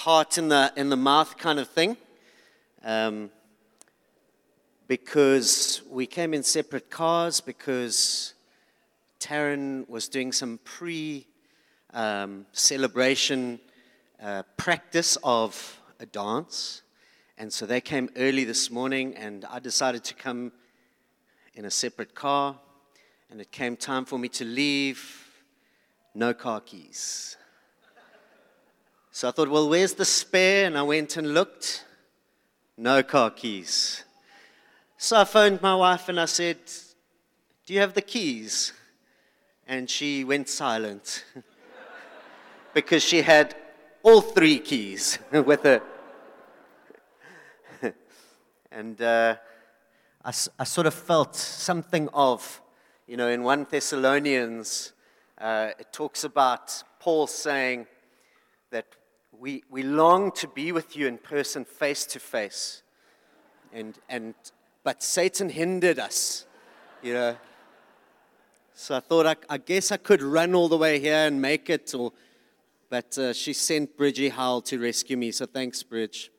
heart in the, in the mouth kind of thing. Um, because we came in separate cars, because Taryn was doing some pre um, celebration uh, practice of a dance. And so they came early this morning, and I decided to come in a separate car. And it came time for me to leave. No car keys. So I thought, well, where's the spare? And I went and looked. No car keys. So I phoned my wife and I said, Do you have the keys? And she went silent because she had all three keys with her. and uh, I, I, sort of felt something of, you know, in 1 Thessalonians, uh, it talks about Paul saying we, we long to be with you in person, face to face. And, and, but Satan hindered us, you know. So I thought, I, I guess I could run all the way here and make it, or, but uh, she sent Bridgie Howell to rescue me, so thanks, Bridge.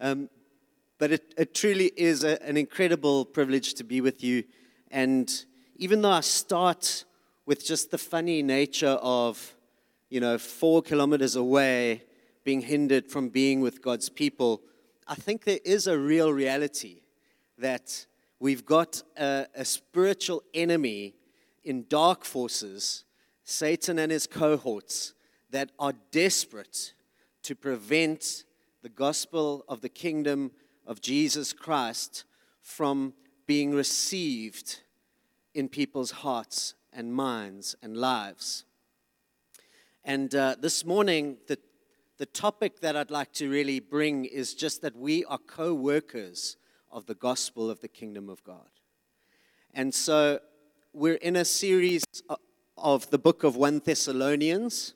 Um, but it, it truly is a, an incredible privilege to be with you. And even though I start with just the funny nature of you know, four kilometers away, being hindered from being with God's people, I think there is a real reality that we've got a, a spiritual enemy in dark forces, Satan and his cohorts, that are desperate to prevent the gospel of the kingdom of Jesus Christ from being received in people's hearts and minds and lives. And uh, this morning, the, the topic that I'd like to really bring is just that we are co workers of the gospel of the kingdom of God. And so we're in a series of the book of 1 Thessalonians,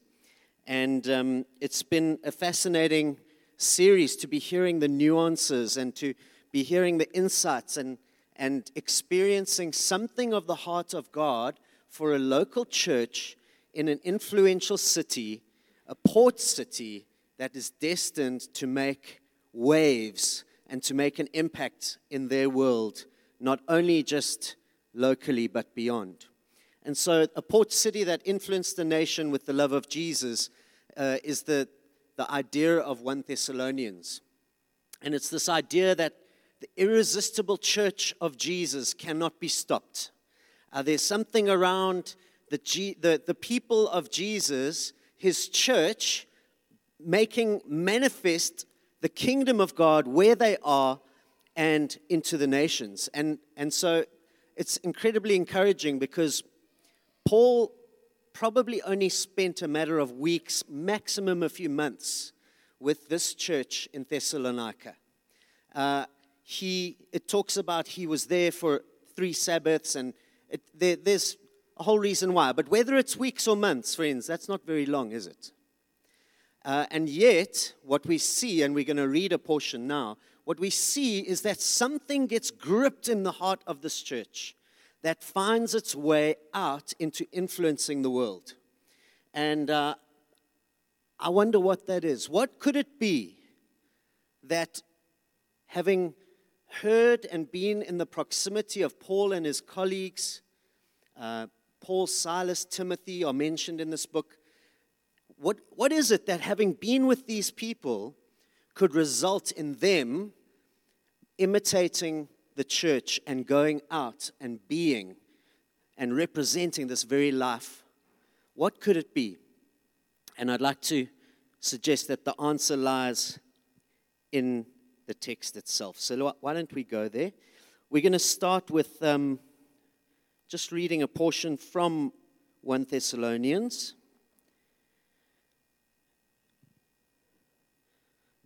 and um, it's been a fascinating series to be hearing the nuances and to be hearing the insights and, and experiencing something of the heart of God for a local church in an influential city, a port city that is destined to make waves and to make an impact in their world, not only just locally but beyond. And so, a port city that influenced the nation with the love of Jesus uh, is the, the idea of 1 Thessalonians. And it's this idea that the irresistible church of Jesus cannot be stopped. Uh, there's something around the, G, the, the people of Jesus, his church, making manifest the kingdom of God where they are and into the nations. And, and so it's incredibly encouraging because Paul probably only spent a matter of weeks, maximum a few months, with this church in Thessalonica. Uh, he, it talks about he was there for three Sabbaths, and it, there, there's whole reason why. But whether it's weeks or months, friends, that's not very long, is it? Uh, and yet, what we see, and we're going to read a portion now, what we see is that something gets gripped in the heart of this church that finds its way out into influencing the world. And uh, I wonder what that is. What could it be that having heard and been in the proximity of Paul and his colleagues, uh, Paul, Silas, Timothy are mentioned in this book. What, what is it that having been with these people could result in them imitating the church and going out and being and representing this very life? What could it be? And I'd like to suggest that the answer lies in the text itself. So why don't we go there? We're going to start with. Um, just reading a portion from 1 Thessalonians.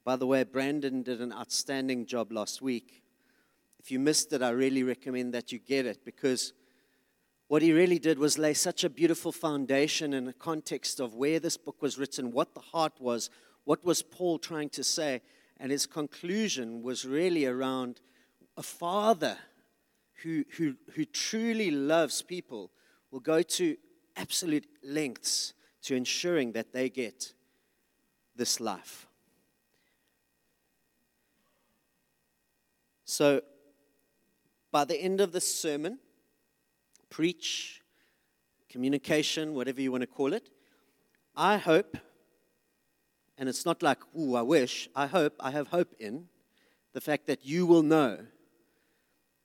By the way, Brandon did an outstanding job last week. If you missed it, I really recommend that you get it because what he really did was lay such a beautiful foundation in the context of where this book was written, what the heart was, what was Paul trying to say, and his conclusion was really around a father who, who, who truly loves people will go to absolute lengths to ensuring that they get this life. So, by the end of this sermon, preach, communication, whatever you want to call it, I hope, and it's not like, ooh, I wish, I hope, I have hope in the fact that you will know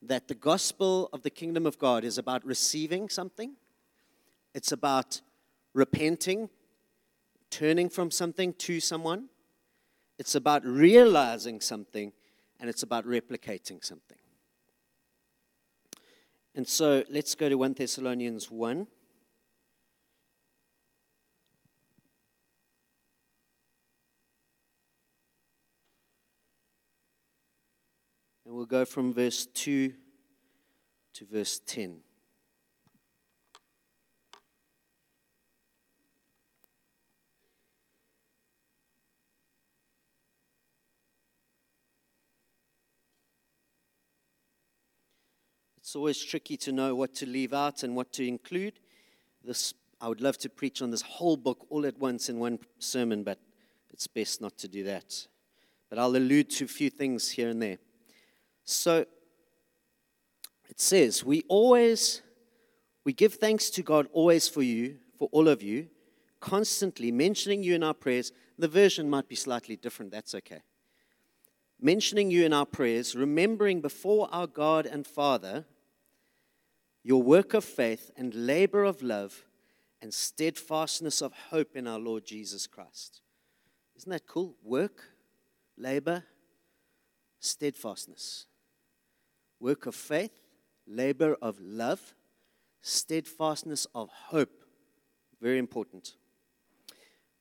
that the gospel of the kingdom of God is about receiving something, it's about repenting, turning from something to someone, it's about realizing something, and it's about replicating something. And so let's go to 1 Thessalonians 1. We'll go from verse 2 to verse 10. It's always tricky to know what to leave out and what to include. This, I would love to preach on this whole book all at once in one sermon, but it's best not to do that. But I'll allude to a few things here and there. So it says, We always, we give thanks to God always for you, for all of you, constantly mentioning you in our prayers. The version might be slightly different, that's okay. Mentioning you in our prayers, remembering before our God and Father your work of faith and labor of love and steadfastness of hope in our Lord Jesus Christ. Isn't that cool? Work, labor, steadfastness. Work of faith, labor of love, steadfastness of hope. Very important.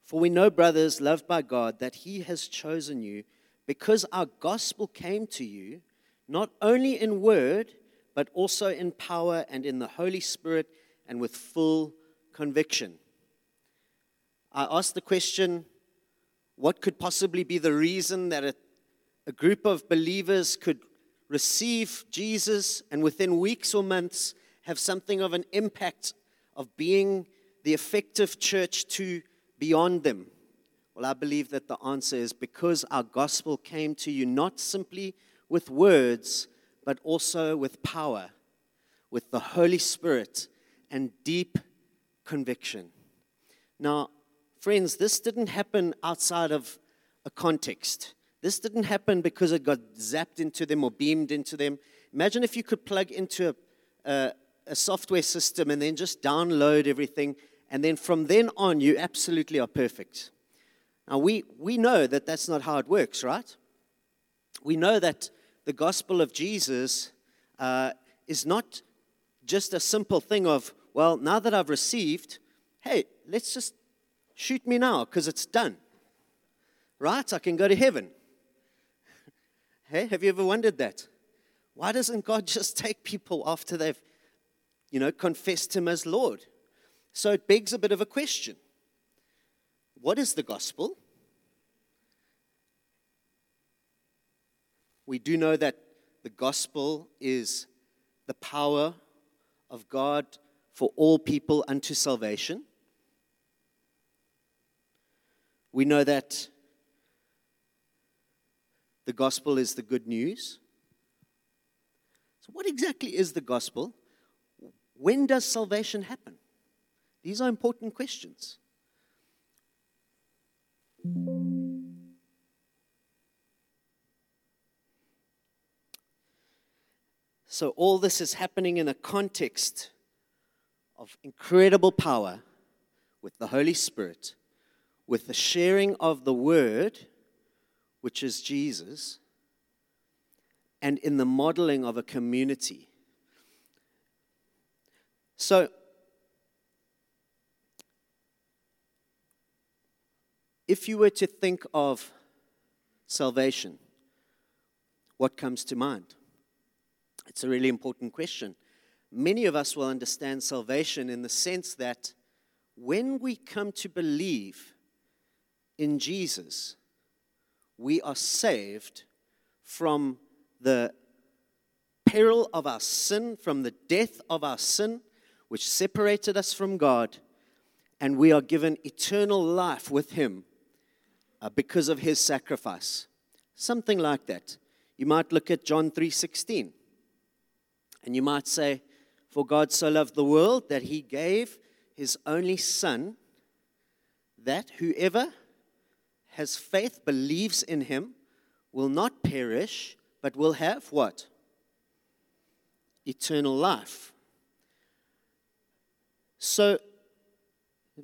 For we know, brothers, loved by God, that He has chosen you because our gospel came to you not only in word, but also in power and in the Holy Spirit and with full conviction. I asked the question what could possibly be the reason that a, a group of believers could receive Jesus and within weeks or months have something of an impact of being the effective church to beyond them? Well, I believe that the answer is because our gospel came to you not simply with words, but also with power, with the Holy Spirit and deep conviction. Now, friends, this didn't happen outside of a context. This didn't happen because it got zapped into them or beamed into them. Imagine if you could plug into a, a, a software system and then just download everything, and then from then on, you absolutely are perfect. Now, we, we know that that's not how it works, right? We know that the gospel of Jesus uh, is not just a simple thing of, well, now that I've received, hey, let's just shoot me now because it's done. Right? I can go to heaven. Hey, have you ever wondered that? Why doesn't God just take people after they've, you know, confessed Him as Lord? So it begs a bit of a question. What is the gospel? we do know that the gospel is the power of God for all people unto salvation. We know that the gospel is the good news. So, what exactly is the gospel? When does salvation happen? These are important questions. So, all this is happening in a context of incredible power with the Holy Spirit, with the sharing of the Word, which is Jesus, and in the modeling of a community. So, if you were to think of salvation, what comes to mind? It's a really important question. Many of us will understand salvation in the sense that when we come to believe in Jesus, we are saved from the peril of our sin, from the death of our sin, which separated us from God, and we are given eternal life with Him uh, because of his sacrifice. Something like that. You might look at John 3:16 and you might say, For God so loved the world that he gave his only son, that whoever has faith, believes in him, will not perish, but will have what? Eternal life. So,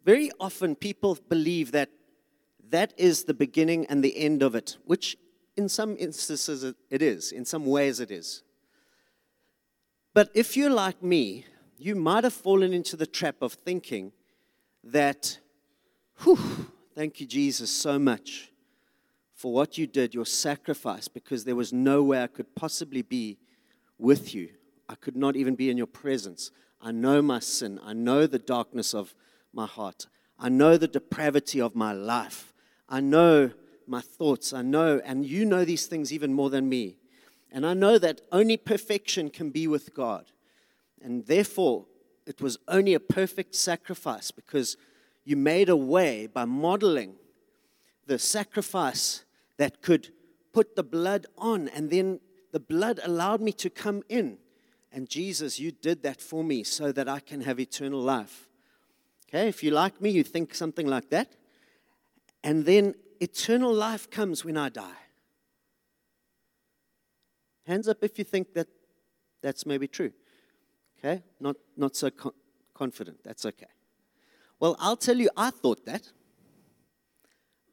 very often people believe that that is the beginning and the end of it, which in some instances it is, in some ways it is. But if you're like me, you might have fallen into the trap of thinking that, whew, thank you, Jesus, so much for what you did, your sacrifice, because there was no way I could possibly be with you. I could not even be in your presence. I know my sin. I know the darkness of my heart. I know the depravity of my life. I know my thoughts. I know, and you know these things even more than me. And I know that only perfection can be with God. And therefore, it was only a perfect sacrifice because you made a way by modeling the sacrifice that could put the blood on, and then the blood allowed me to come in. And Jesus, you did that for me so that I can have eternal life. Okay, if you like me, you think something like that. And then eternal life comes when I die. Hands up if you think that that's maybe true. Okay? Not, not so con- confident. That's okay. Well, I'll tell you, I thought that.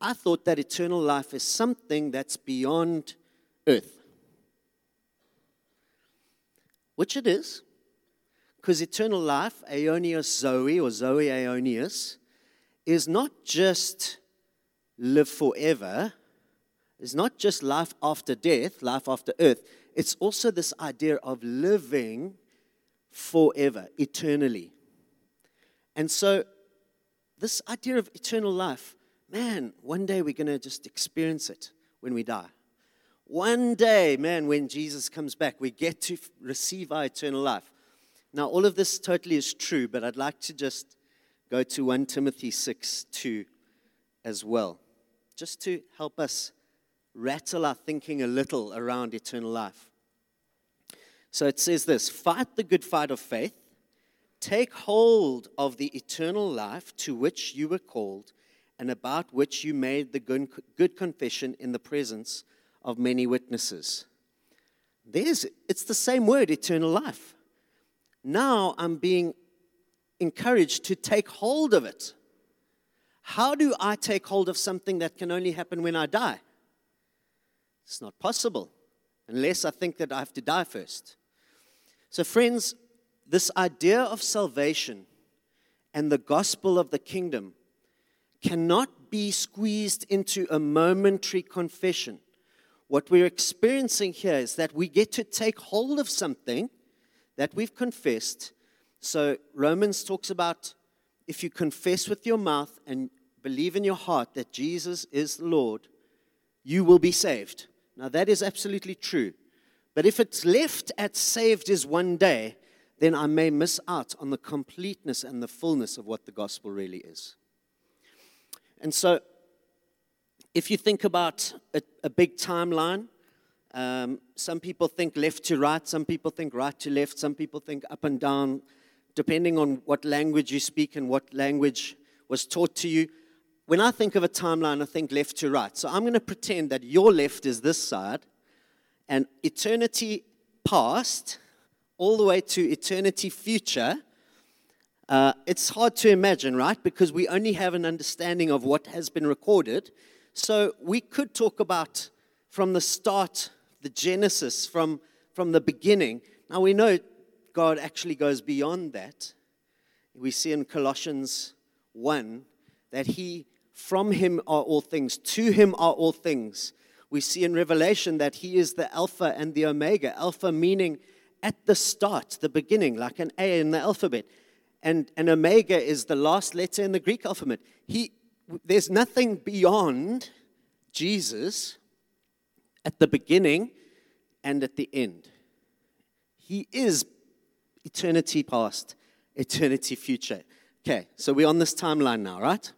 I thought that eternal life is something that's beyond earth. Which it is. Because eternal life, Aionios Zoe or Zoe Aionios, is not just live forever, it's not just life after death, life after earth. It's also this idea of living forever, eternally. And so, this idea of eternal life, man, one day we're going to just experience it when we die. One day, man, when Jesus comes back, we get to receive our eternal life. Now, all of this totally is true, but I'd like to just go to 1 Timothy 6 2 as well, just to help us rattle our thinking a little around eternal life. So it says this Fight the good fight of faith, take hold of the eternal life to which you were called, and about which you made the good, confession in the presence of many witnesses. There's, it's the same word, eternal life. Now I'm being encouraged to take hold of it. How do I take hold of something that can only happen when I die? It's not possible unless I think that I have to die first. So, friends, this idea of salvation and the gospel of the kingdom cannot be squeezed into a momentary confession. What we're experiencing here is that we get to take hold of something that we've confessed. So Romans talks about if you confess with your mouth and believe in your heart that Jesus is Lord, you will be saved. Now, that is absolutely true. But if it's left at saved is one day, then I may miss out on the completeness and the fullness of what the gospel really is. And so, if you think about a, a big timeline, um, some people think left to right, some people think right to left, some people think up and down, depending on what language you speak and what language was taught to you. When I think of a timeline, I think left to right. So I'm going to pretend that your left is this side, and eternity past, all the way to eternity future. Uh, it's hard to imagine, right? Because we only have an understanding of what has been recorded. So we could talk about from the start the Genesis from, from the beginning. Now we know God actually goes beyond that. We see in Colossians 1 that He, from Him are all things, to Him are all things. We see in Revelation that He is the Alpha and the Omega. Alpha meaning at the start, the beginning, like an A in the alphabet. And, and Omega is the last letter in the Greek alphabet. He, there's nothing beyond Jesus at the beginning and at the end. He is eternity past, eternity future. Okay, so we're on this timeline now, right?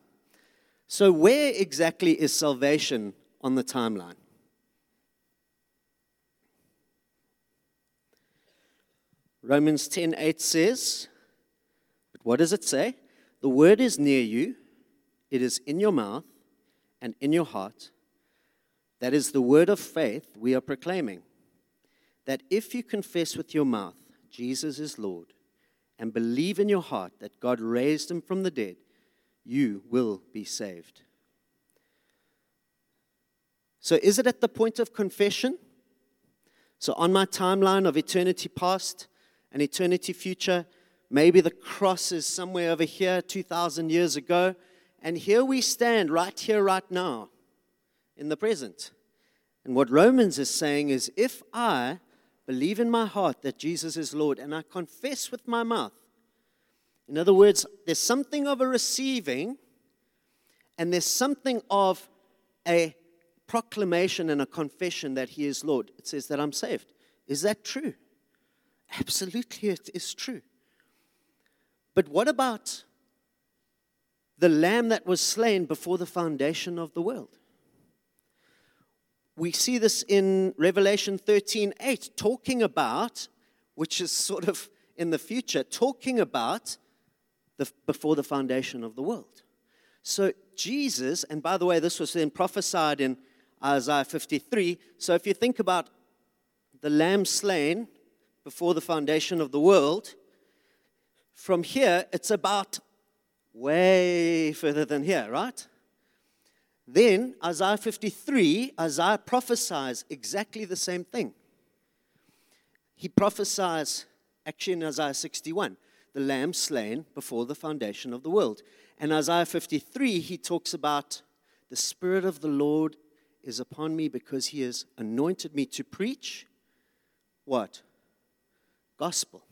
So, where exactly is salvation on the timeline? Romans 10:8 says, but what does it say? The word is near you, it is in your mouth and in your heart. That is the word of faith we are proclaiming. That if you confess with your mouth Jesus is Lord and believe in your heart that God raised him from the dead, you will be saved. So, is it at the point of confession? So, on my timeline of eternity past and eternity future, maybe the cross is somewhere over here 2,000 years ago, and here we stand right here, right now, in the present. And what Romans is saying is if I believe in my heart that Jesus is Lord and I confess with my mouth, in other words, there's something of a receiving and there's something of a proclamation and a confession that He is Lord. It says that I'm saved. Is that true? Absolutely, it is true. But what about the lamb that was slain before the foundation of the world? We see this in Revelation 13 8, talking about, which is sort of in the future, talking about the, before the foundation of the world. So, Jesus, and by the way, this was then prophesied in Isaiah 53. So, if you think about the lamb slain before the foundation of the world, from here, it's about way further than here, right? Then, Isaiah 53, Isaiah prophesies exactly the same thing. He prophesies, actually in Isaiah 61, the lamb slain before the foundation of the world. And Isaiah 53, he talks about the Spirit of the Lord is upon me because he has anointed me to preach what? Gospel.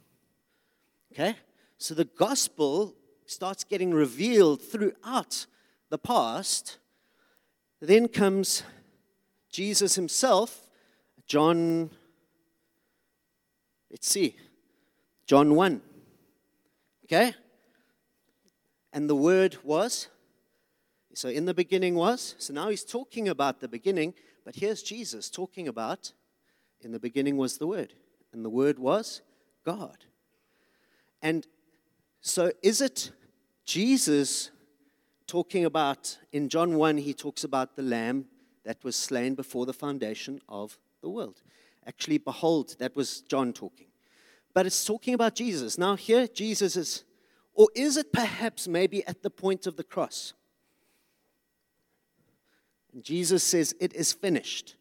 Okay? So the gospel starts getting revealed throughout the past. Then comes Jesus himself, John, let's see, John 1. Okay? And the word was, so in the beginning was, so now he's talking about the beginning, but here's Jesus talking about, in the beginning was the word, and the word was God. And so is it Jesus talking about, in John 1, he talks about the lamb that was slain before the foundation of the world. Actually, behold, that was John talking. But it's talking about Jesus. Now, here, Jesus is, or is it perhaps maybe at the point of the cross? Jesus says, It is finished.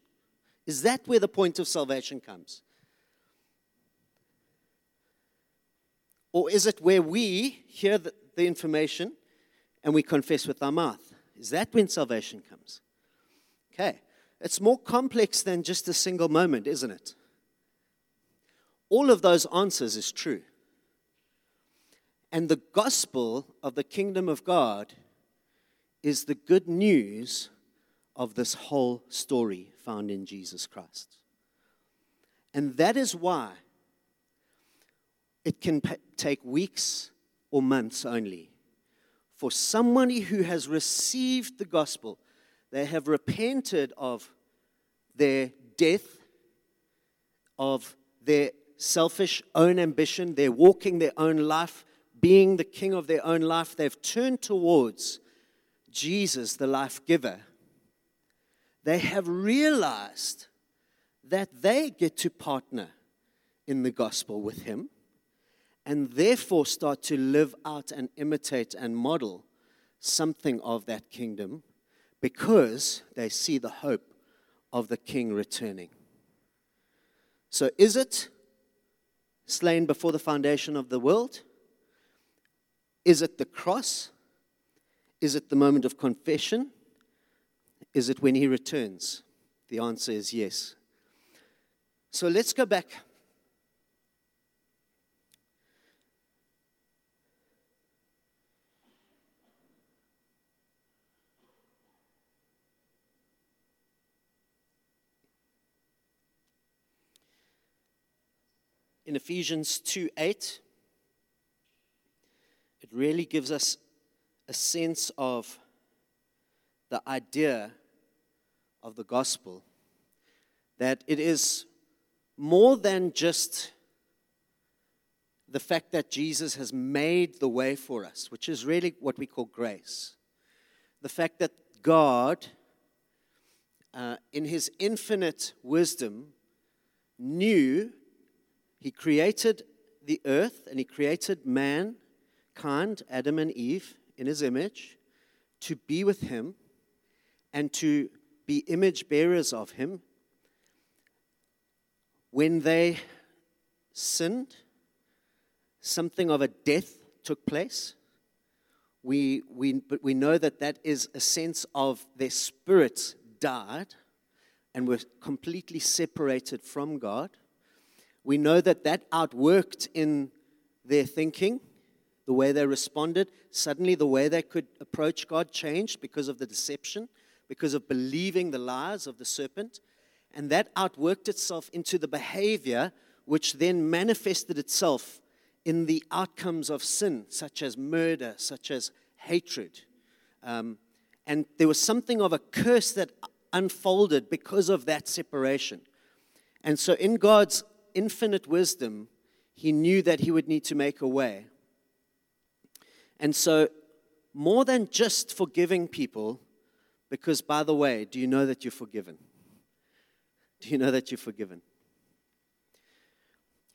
Is that where the point of salvation comes? Or is it where we hear the, the information and we confess with our mouth? Is that when salvation comes? Okay. It's more complex than just a single moment, isn't it? All of those answers is true. And the gospel of the kingdom of God is the good news of this whole story found in Jesus Christ. And that is why it can p- take weeks or months only for somebody who has received the gospel, they have repented of their death, of their selfish own ambition, they're walking their own life, being the king of their own life. They've turned towards Jesus, the life giver. They have realized that they get to partner in the gospel with him and therefore start to live out and imitate and model something of that kingdom because they see the hope of the king returning. So, is it slain before the foundation of the world? Is it the cross? Is it the moment of confession? Is it when he returns? The answer is yes. So let's go back in Ephesians 2 8, it really gives us a sense of the idea of the gospel that it is more than just the fact that Jesus has made the way for us, which is really what we call grace. The fact that God, uh, in his infinite wisdom, knew he created the earth and he created mankind, Adam and Eve, in his image, to be with him and to be image bearers of him. When they sinned, something of a death took place. We, we, but we know that that is a sense of their spirits died and were completely separated from God. We know that that outworked in their thinking, the way they responded. Suddenly, the way they could approach God changed because of the deception, because of believing the lies of the serpent. And that outworked itself into the behavior, which then manifested itself in the outcomes of sin, such as murder, such as hatred. Um, and there was something of a curse that unfolded because of that separation. And so, in God's infinite wisdom, he knew that he would need to make a way. And so, more than just forgiving people, because by the way, do you know that you're forgiven? Do you know that you're forgiven?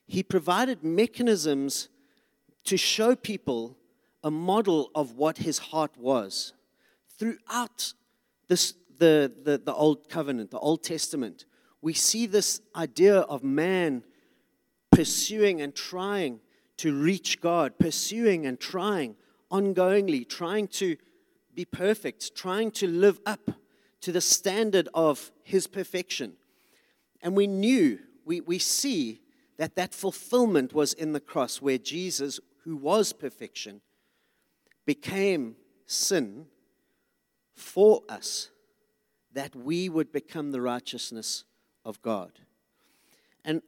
He provided mechanisms to show people a model of what his heart was. Throughout this, the, the, the Old Covenant, the Old Testament, we see this idea of man pursuing and trying to reach God, pursuing and trying ongoingly, trying to be perfect, trying to live up to the standard of his perfection. And we knew, we, we see that that fulfillment was in the cross where Jesus, who was perfection, became sin for us that we would become the righteousness of God. And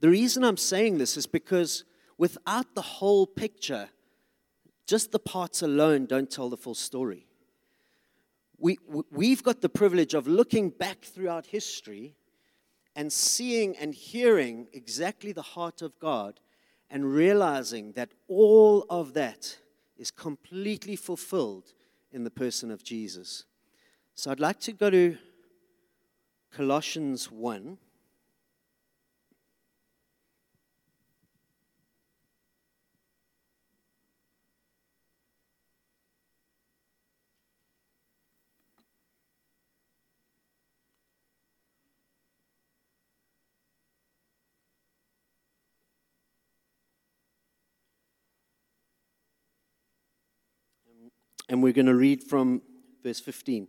the reason I'm saying this is because without the whole picture, just the parts alone don't tell the full story. We, we've got the privilege of looking back throughout history and seeing and hearing exactly the heart of God and realizing that all of that is completely fulfilled in the person of Jesus. So I'd like to go to Colossians 1. And we're going to read from verse 15.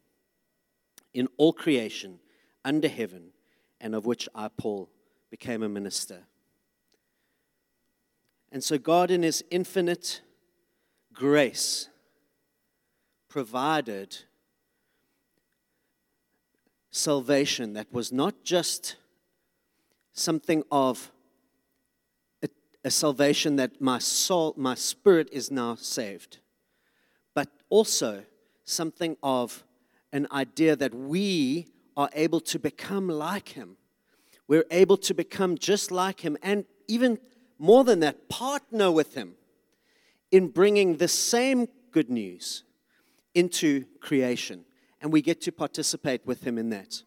in all creation under heaven, and of which I, Paul, became a minister. And so, God, in His infinite grace, provided salvation that was not just something of a, a, salvation that my soul, my spirit is now saved, but also something of an idea that we are able to become like Him. We're able to become just like Him, and even more than that, partner with Him in bringing the same good news into creation. And we get to participate with Him in that.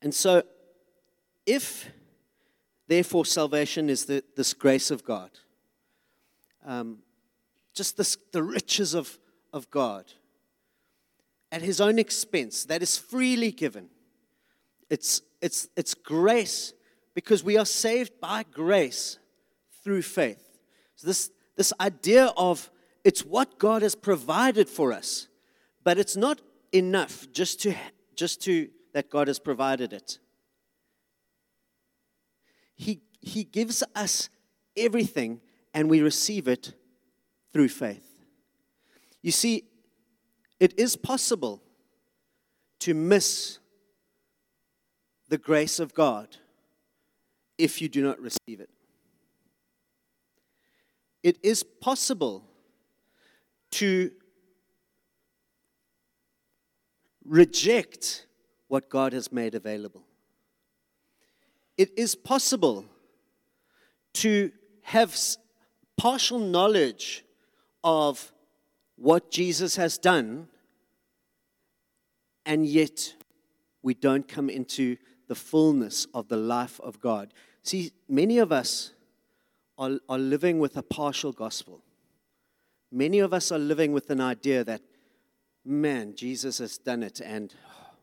And so, if therefore salvation is the, this grace of God, um, just this, the riches of, of God at His own expense, that is freely given. It's, it's, it's grace because we are saved by grace through faith. So, this, this idea of it's what God has provided for us, but it's not enough just to, just to that God has provided it. He, he gives us everything and we receive it through faith. You see, it is possible to miss the grace of God if you do not receive it. It is possible to reject what God has made available. It is possible to have partial knowledge of what Jesus has done, and yet we don't come into the fullness of the life of God. See, many of us are, are living with a partial gospel. Many of us are living with an idea that, man, Jesus has done it, and oh,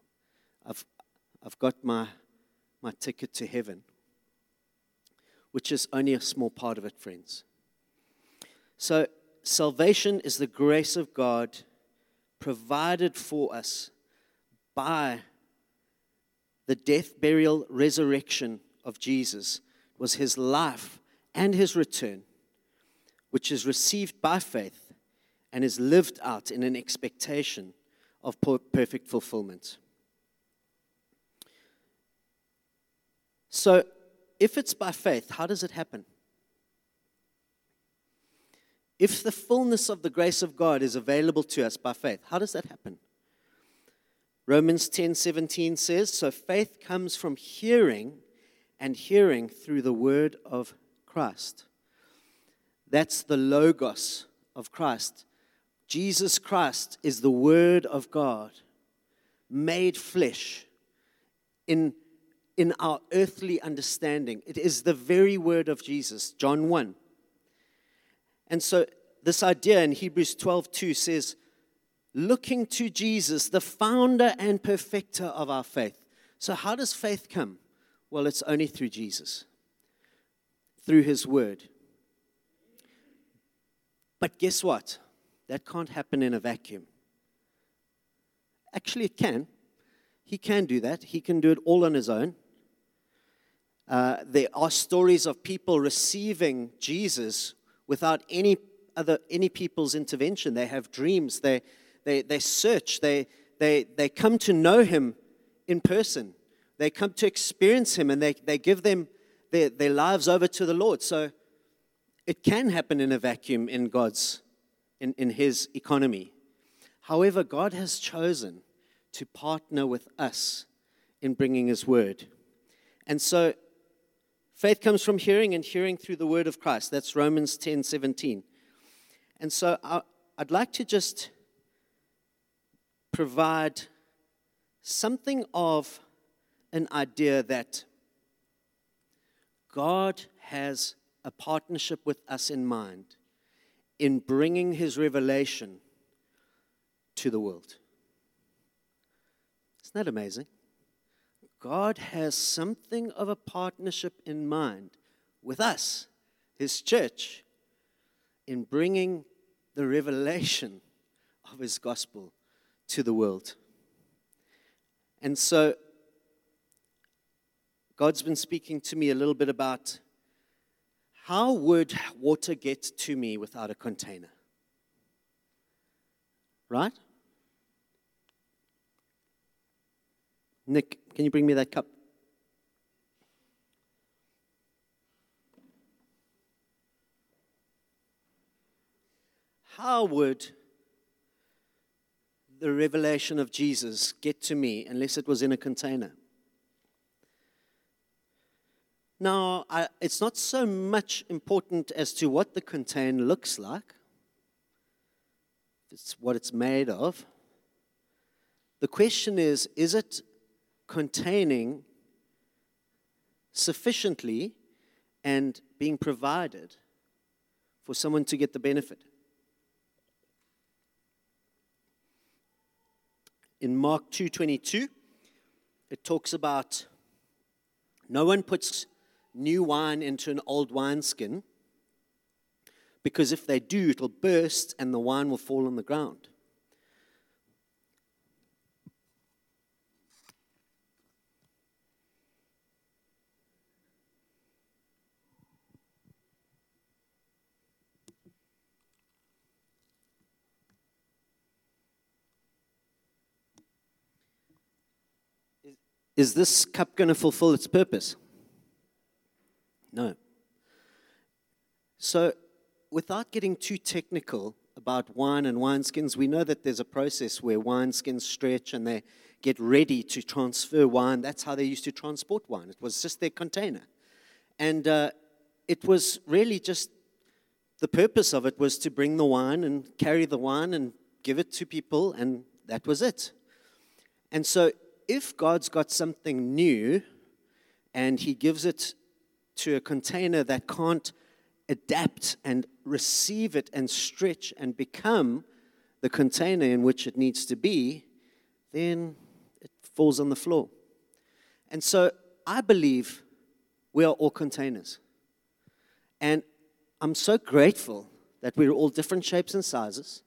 I've, I've got my, my ticket to heaven, which is only a small part of it, friends. So, salvation is the grace of God provided for us by the death, burial, resurrection of Jesus. It was his life and his return, which is received by faith and is lived out in an expectation of perfect fulfillment. So, if it's by faith, how does it happen? If the fullness of the grace of God is available to us by faith, how does that happen? Romans 10 17 says, So faith comes from hearing, and hearing through the word of Christ. That's the Logos of Christ. Jesus Christ is the Word of God made flesh in in our earthly understanding. It is the very word of Jesus, John 1. And so this idea in Hebrews 12:2 says, looking to Jesus, the founder and perfecter of our faith. So how does faith come? Well, it's only through Jesus. Through his word. But guess what? That can't happen in a vacuum. Actually, it can. He can do that. He can do it all on his own. Uh, there are stories of people receiving Jesus without any other any people's intervention. They have dreams. They they they search. They they they come to know Him in person. They come to experience Him, and they they give them their, their lives over to the Lord. So it can happen in a vacuum in God's in, in His economy. However, God has chosen to partner with us in bringing His word. And so Faith comes from hearing, and hearing through the word of Christ. That's Romans 10 17. And so I, I'd like to just provide something of an idea that God has a partnership with us in mind in bringing his revelation to the world. Isn't that amazing? God has something of a partnership in mind with us, His church, in bringing the revelation of His gospel to the world. And so, God's been speaking to me a little bit about how would water get to me without a container? right? Nick, can you bring me that cup? How would the revelation of Jesus get to me unless it was in a container? Now, I, it's not so much important as to what the container looks like, it's what it's made of. The question is is it containing sufficiently and being provided for someone to get the benefit? in Mark 2:22 it talks about no one puts new wine into an old wineskin because if they do it'll burst and the wine will fall on the ground. Is this cup going to fulfill its purpose? No. So, without getting too technical about wine and wineskins, we know that there's a process where wineskins stretch and they get ready to transfer wine. That's how they used to transport wine, it was just their container. And uh, it was really just the purpose of it was to bring the wine and carry the wine and give it to people, and that was it. And so if God's got something new and He gives it to a container that can't adapt and receive it and stretch and become the container in which it needs to be, then it falls on the floor. And so I believe we are all containers. And I'm so grateful that we're all different shapes and sizes.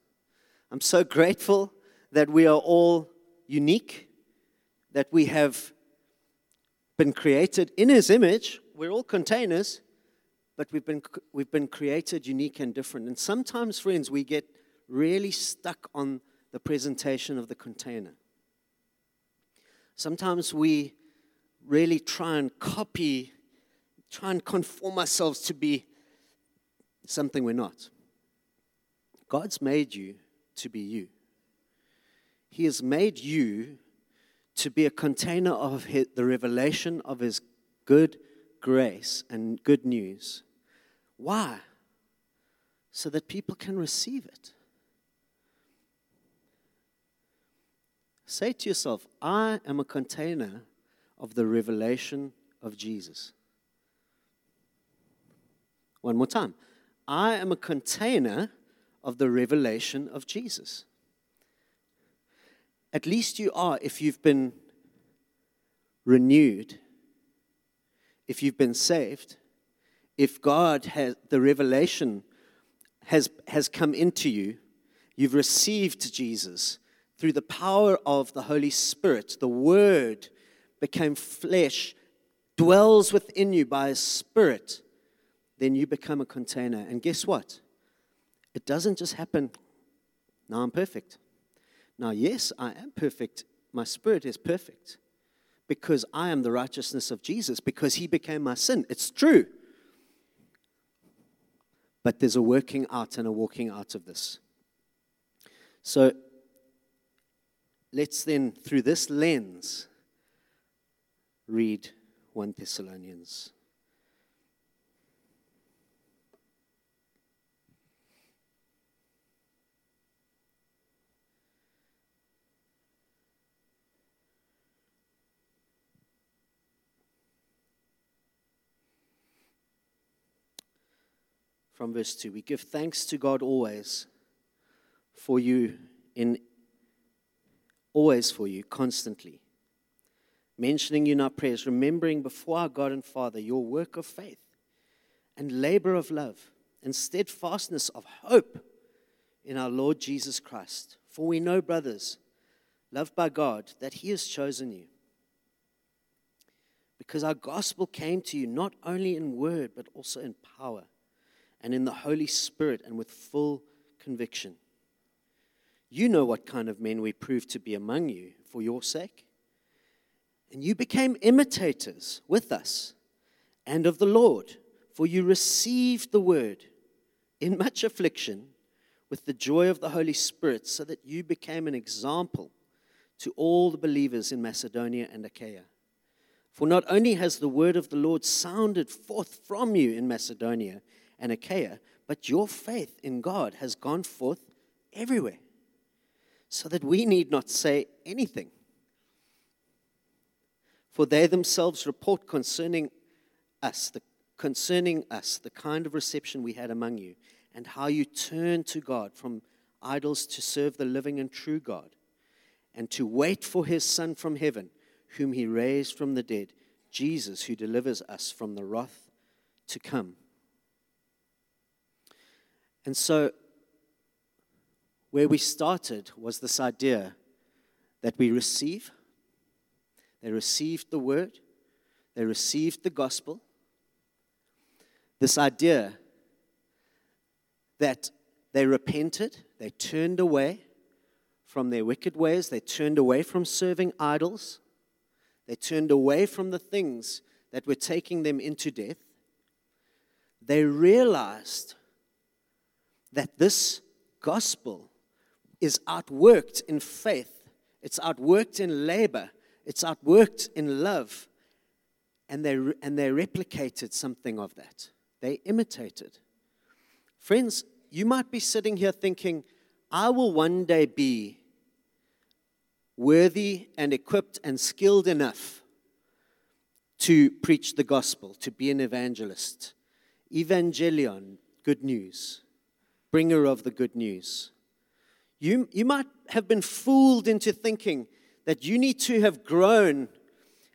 I'm so grateful that we are all unique that we have been created in His image. We're all containers, but we've been, we've been created unique and different. And sometimes, friends, we get really stuck on the presentation of the container. Sometimes we really try and copy, try and conform ourselves to be something we're not. God's made you to be you. He has made you to be a container of his, the revelation of His good grace and good news. Why? So that people can receive it. Say to yourself, I am a container of the revelation of Jesus. One more time. I am a container of the revelation of Jesus at least you are if you've been renewed, if you've been saved, if God has the revelation has, has come into you, you've received Jesus through the power of the Holy Spirit, the Word became flesh, dwells within you by His Spirit, then you become a container. And guess what? It doesn't just happen, now I'm perfect. Now, yes, I am perfect. My spirit is perfect because I am the righteousness of Jesus, because he became my sin. It's true. But there's a working out and a walking out of this. So let's then, through this lens, read 1 Thessalonians from verse 2. We give thanks to God always for you, in always for you, constantly. Mentioning you in our prayers, remembering before our God and Father your work of faith and labor of love and steadfastness of hope in our Lord Jesus Christ. For we know, brothers, loved by God, that He has chosen you. Because our gospel came to you not only in word, but also in power and in the Holy Spirit and with full conviction. You know what kind of men we proved to be among you for your sake. And you became imitators with us and of the Lord, for you received the word in much affliction with the joy of the Holy Spirit, so that you became an example to all the believers in Macedonia and Achaia. For not only has the word of the Lord sounded forth from you in Macedonia and Achaia, but your faith in God has gone forth everywhere, so that we need not say anything. For they themselves report concerning us, the, concerning us, the kind of reception we had among you, and how you turned to God from idols to serve the living and true God, and to wait for his Son from heaven, whom he raised from the dead, Jesus, who delivers us from the wrath to come. And so, where we started was this idea that we receive. They received the word, they received the gospel. This idea that they repented, they turned away from their wicked ways, they turned away from serving idols, they turned away from the things that were taking them into death. They realized that this gospel is outworked in faith, it's outworked in labor, it's outworked in love. And they, and they replicated something of that. They imitated. Friends, you might be sitting here thinking, I will one day be worthy and equipped and skilled enough to preach the gospel, to be an evangelist. Evangelion, good news bringer of the good news. You, you might have been fooled into thinking that you need to have grown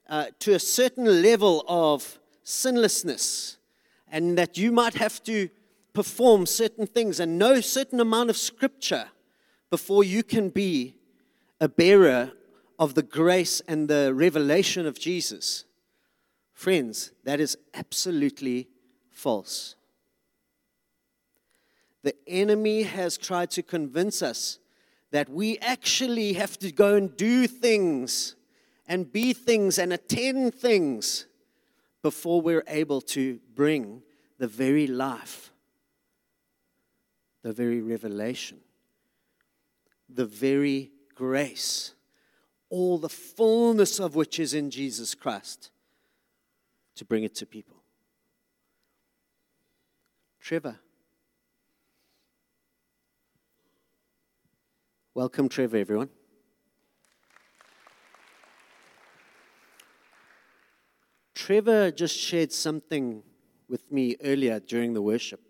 uh, to a certain level of sinlessness and that you might have to perform certain things and know certain amount of scripture before you can be a bearer of the grace and the revelation of Jesus. Friends, that is absolutely false. The enemy has tried to convince us that we actually have to go and do things and be things and attend things before we're able to bring the very life, the very revelation, the very grace, all the fullness of which is in Jesus Christ, to bring it to people. Trevor. Welcome, Trevor, everyone. Trevor just shared something with me earlier during the worship.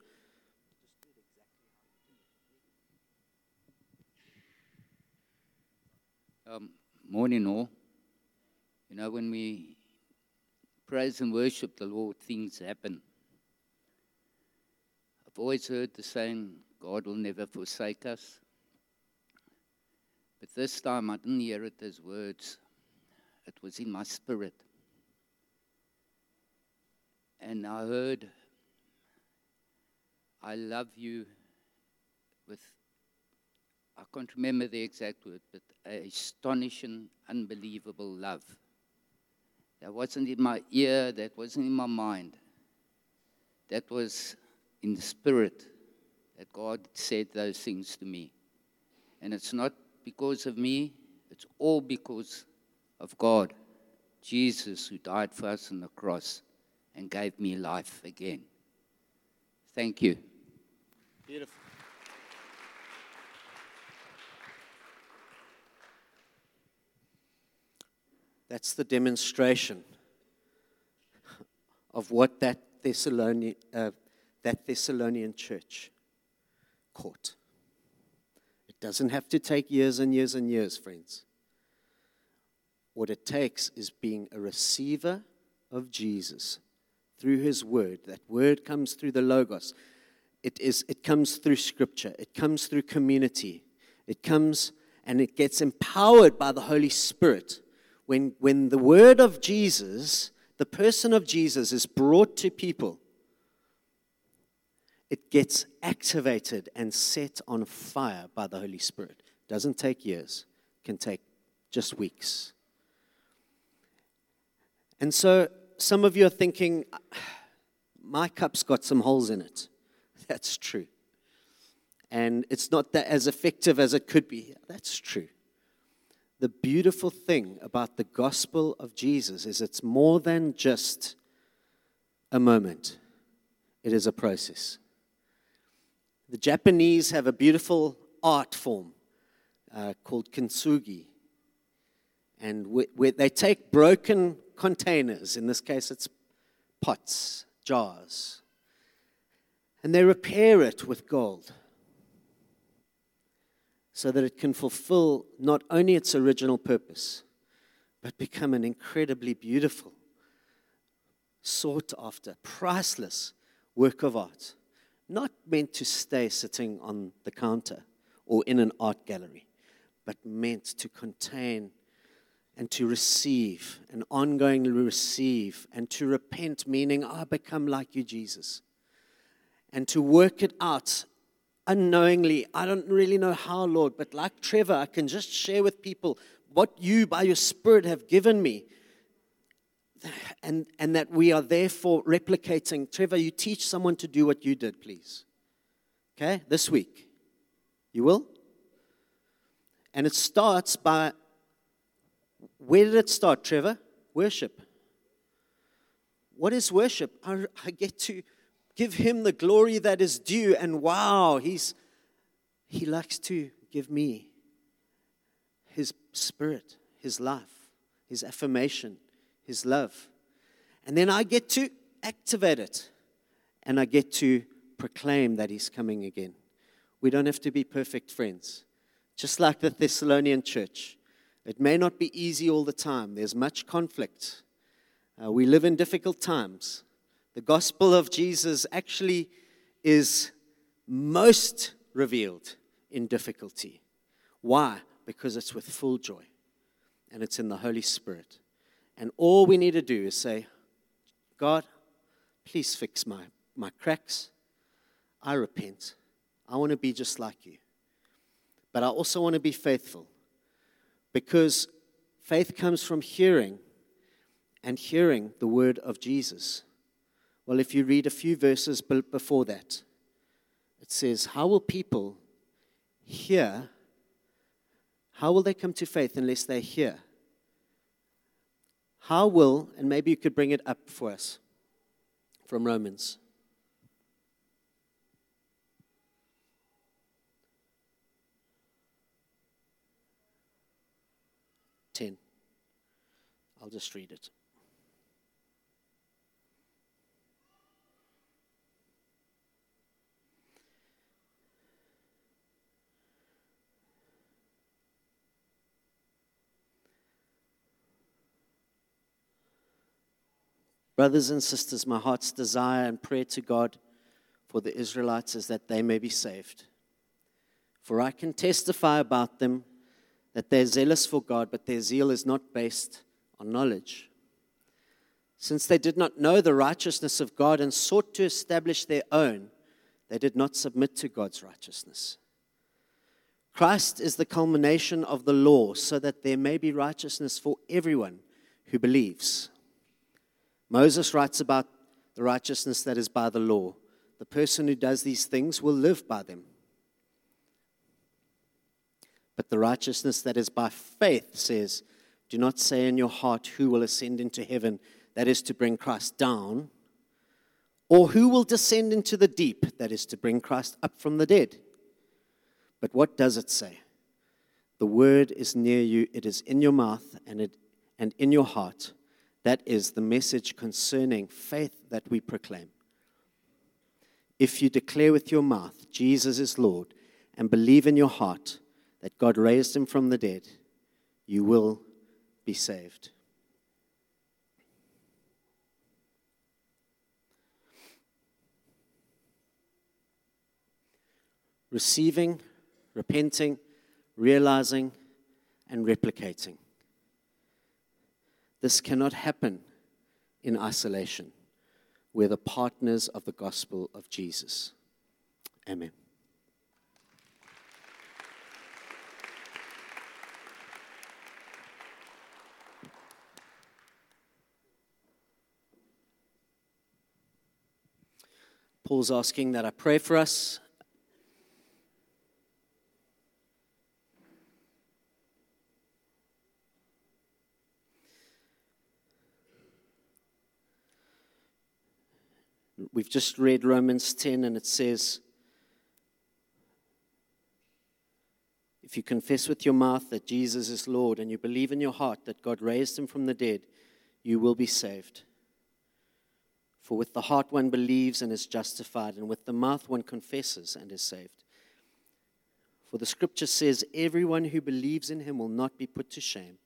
Um, morning, all. You know, when we praise and worship the Lord, things happen. I've always heard the saying, God will never forsake us. But this time I didn't hear it as words, it was in my spirit. And I heard, I love you with, I can't remember the exact word, but astonishing, unbelievable love. That wasn't in my ear, that wasn't in my mind. That was in the spirit that God said those things to me. And it's not because of me, it's all because of God, Jesus, who died for us on the cross and gave me life again. Thank you. Beautiful. That's the demonstration of what that Thessalonian, uh, that Thessalonian church caught. It doesn't have to take years and years and years, friends. What it takes is being a receiver of Jesus through his word. That word comes through the Logos. It, is, it comes through scripture. It comes through community. It comes and it gets empowered by the Holy Spirit. When, when the word of Jesus, the person of Jesus, is brought to people, it gets activated and set on fire by the Holy Spirit. Doesn't take years, can take just weeks. And so some of you are thinking, ah, my cup's got some holes in it. That's true. And it's not that as effective as it could be. That's true. The beautiful thing about the gospel of Jesus is it's more than just a moment, it is a process. The Japanese have a beautiful art form uh, called kintsugi. And where they take broken containers, in this case it's pots, jars, and they repair it with gold so that it can fulfill not only its original purpose, but become an incredibly beautiful, sought after, priceless work of art. Not meant to stay sitting on the counter or in an art gallery, but meant to contain and to receive, and ongoingly receive, and to repent, meaning I become like you, Jesus. And to work it out unknowingly. I don't really know how, Lord, but like Trevor, I can just share with people what you, by your Spirit, have given me. And, and that we are therefore replicating. Trevor, you teach someone to do what you did, please. Okay, this week. You will? And it starts by where did it start, Trevor? Worship. What is worship? I, I get to give him the glory that is due, and wow, he's he likes to give me his spirit, his life, his affirmation, his love. And then I get to activate it, and I get to proclaim that he's coming again. We don't have to be perfect friends. Just like the Thessalonian church, it may not be easy all the time, there's much conflict. Uh, we live in difficult times. The gospel of Jesus actually is most revealed in difficulty. Why? Because it's with full joy and it's in the Holy Spirit. And all we need to do is say, God, please fix my, my cracks. I repent. I want to be just like you. But I also want to be faithful because faith comes from hearing, and hearing the word of Jesus. Well, if you read a few verses before that, it says, How will people hear? How will they come to faith unless they hear? How will, and maybe you could bring it up for us from Romans. 10. I'll just read it. Brothers and sisters, my heart's desire and prayer to God for the Israelites is that they may be saved. For I can testify about them that they're zealous for God, but their zeal is not based on knowledge. Since they did not know the righteousness of God and sought to establish their own, they did not submit to God's righteousness. Christ is the culmination of the law, so that there may be righteousness for everyone who believes. Moses writes about the righteousness that is by the law. The person who does these things will live by them. But the righteousness that is by faith says, Do not say in your heart, Who will ascend into heaven? That is to bring Christ down. Or who will descend into the deep? That is to bring Christ up from the dead. But what does it say? The word is near you, it is in your mouth and, it, and in your heart. That is the message concerning faith that we proclaim. If you declare with your mouth, Jesus is Lord, and believe in your heart, that God raised him from the dead, you will be saved. Receiving, repenting, realizing, and replicating. This cannot happen in isolation. We're the partners of the gospel of Jesus. Amen. Paul's asking that I pray for us We've just read Romans 10, and it says, If you confess with your mouth that Jesus is Lord and you believe in your heart that God raised him from the dead, you will be saved. For with the heart one believes and is justified, and with the mouth one confesses and is saved. For the scripture says, Everyone who believes in him will not be put to shame.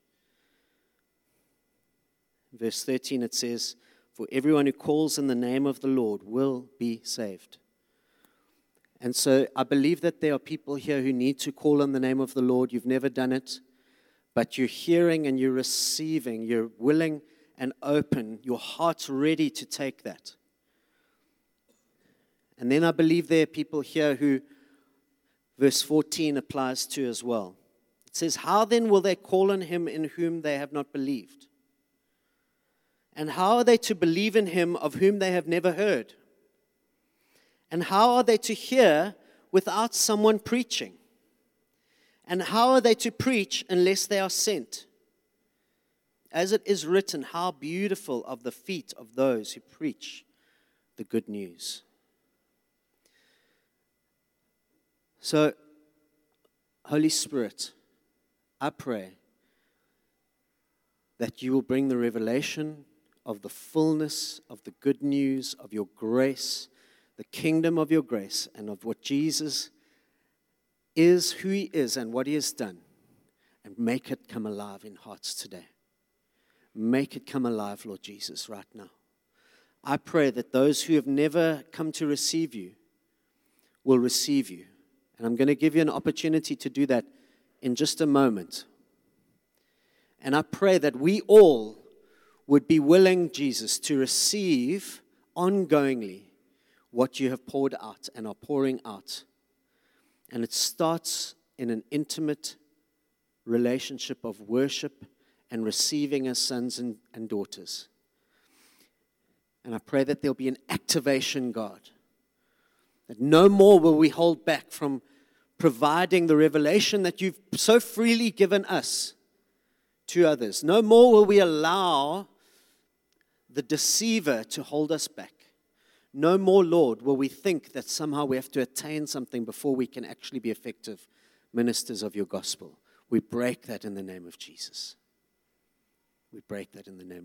Verse 13 it says, For everyone who calls in the name of the Lord will be saved. And so I believe that there are people here who need to call on the name of the Lord. You've never done it, but you're hearing and you're receiving. You're willing and open. Your heart's ready to take that. And then I believe there are people here who verse 14 applies to as well. It says, How then will they call on him in whom they have not believed? And how are they to believe in him of whom they have never heard? And how are they to hear without someone preaching? And how are they to preach unless they are sent? As it is written, how beautiful of the feet of those who preach the good news. So, Holy Spirit, I pray that you will bring the revelation of the fullness of the good news of your grace the kingdom of your grace and of what Jesus is, who he is, and what he has done, and make it come alive in hearts today. Make it come alive, Lord Jesus, right now. I pray that those who have never come to receive you will receive you. And I'm going to give you an opportunity to do that in just a moment. And I pray that we all would be willing, Jesus, to receive ongoingly what you have poured out and are pouring out. And it starts in an intimate relationship of worship and receiving as sons and, and daughters. And I pray that there'll be an activation, God. That no more will we hold back from providing the revelation that you've so freely given us to others. No more will we allow the deceiver to hold us back. No more, Lord, will we think that somehow we have to attain something before we can actually be effective ministers of your gospel. We break that in the name of Jesus. We break that in the name of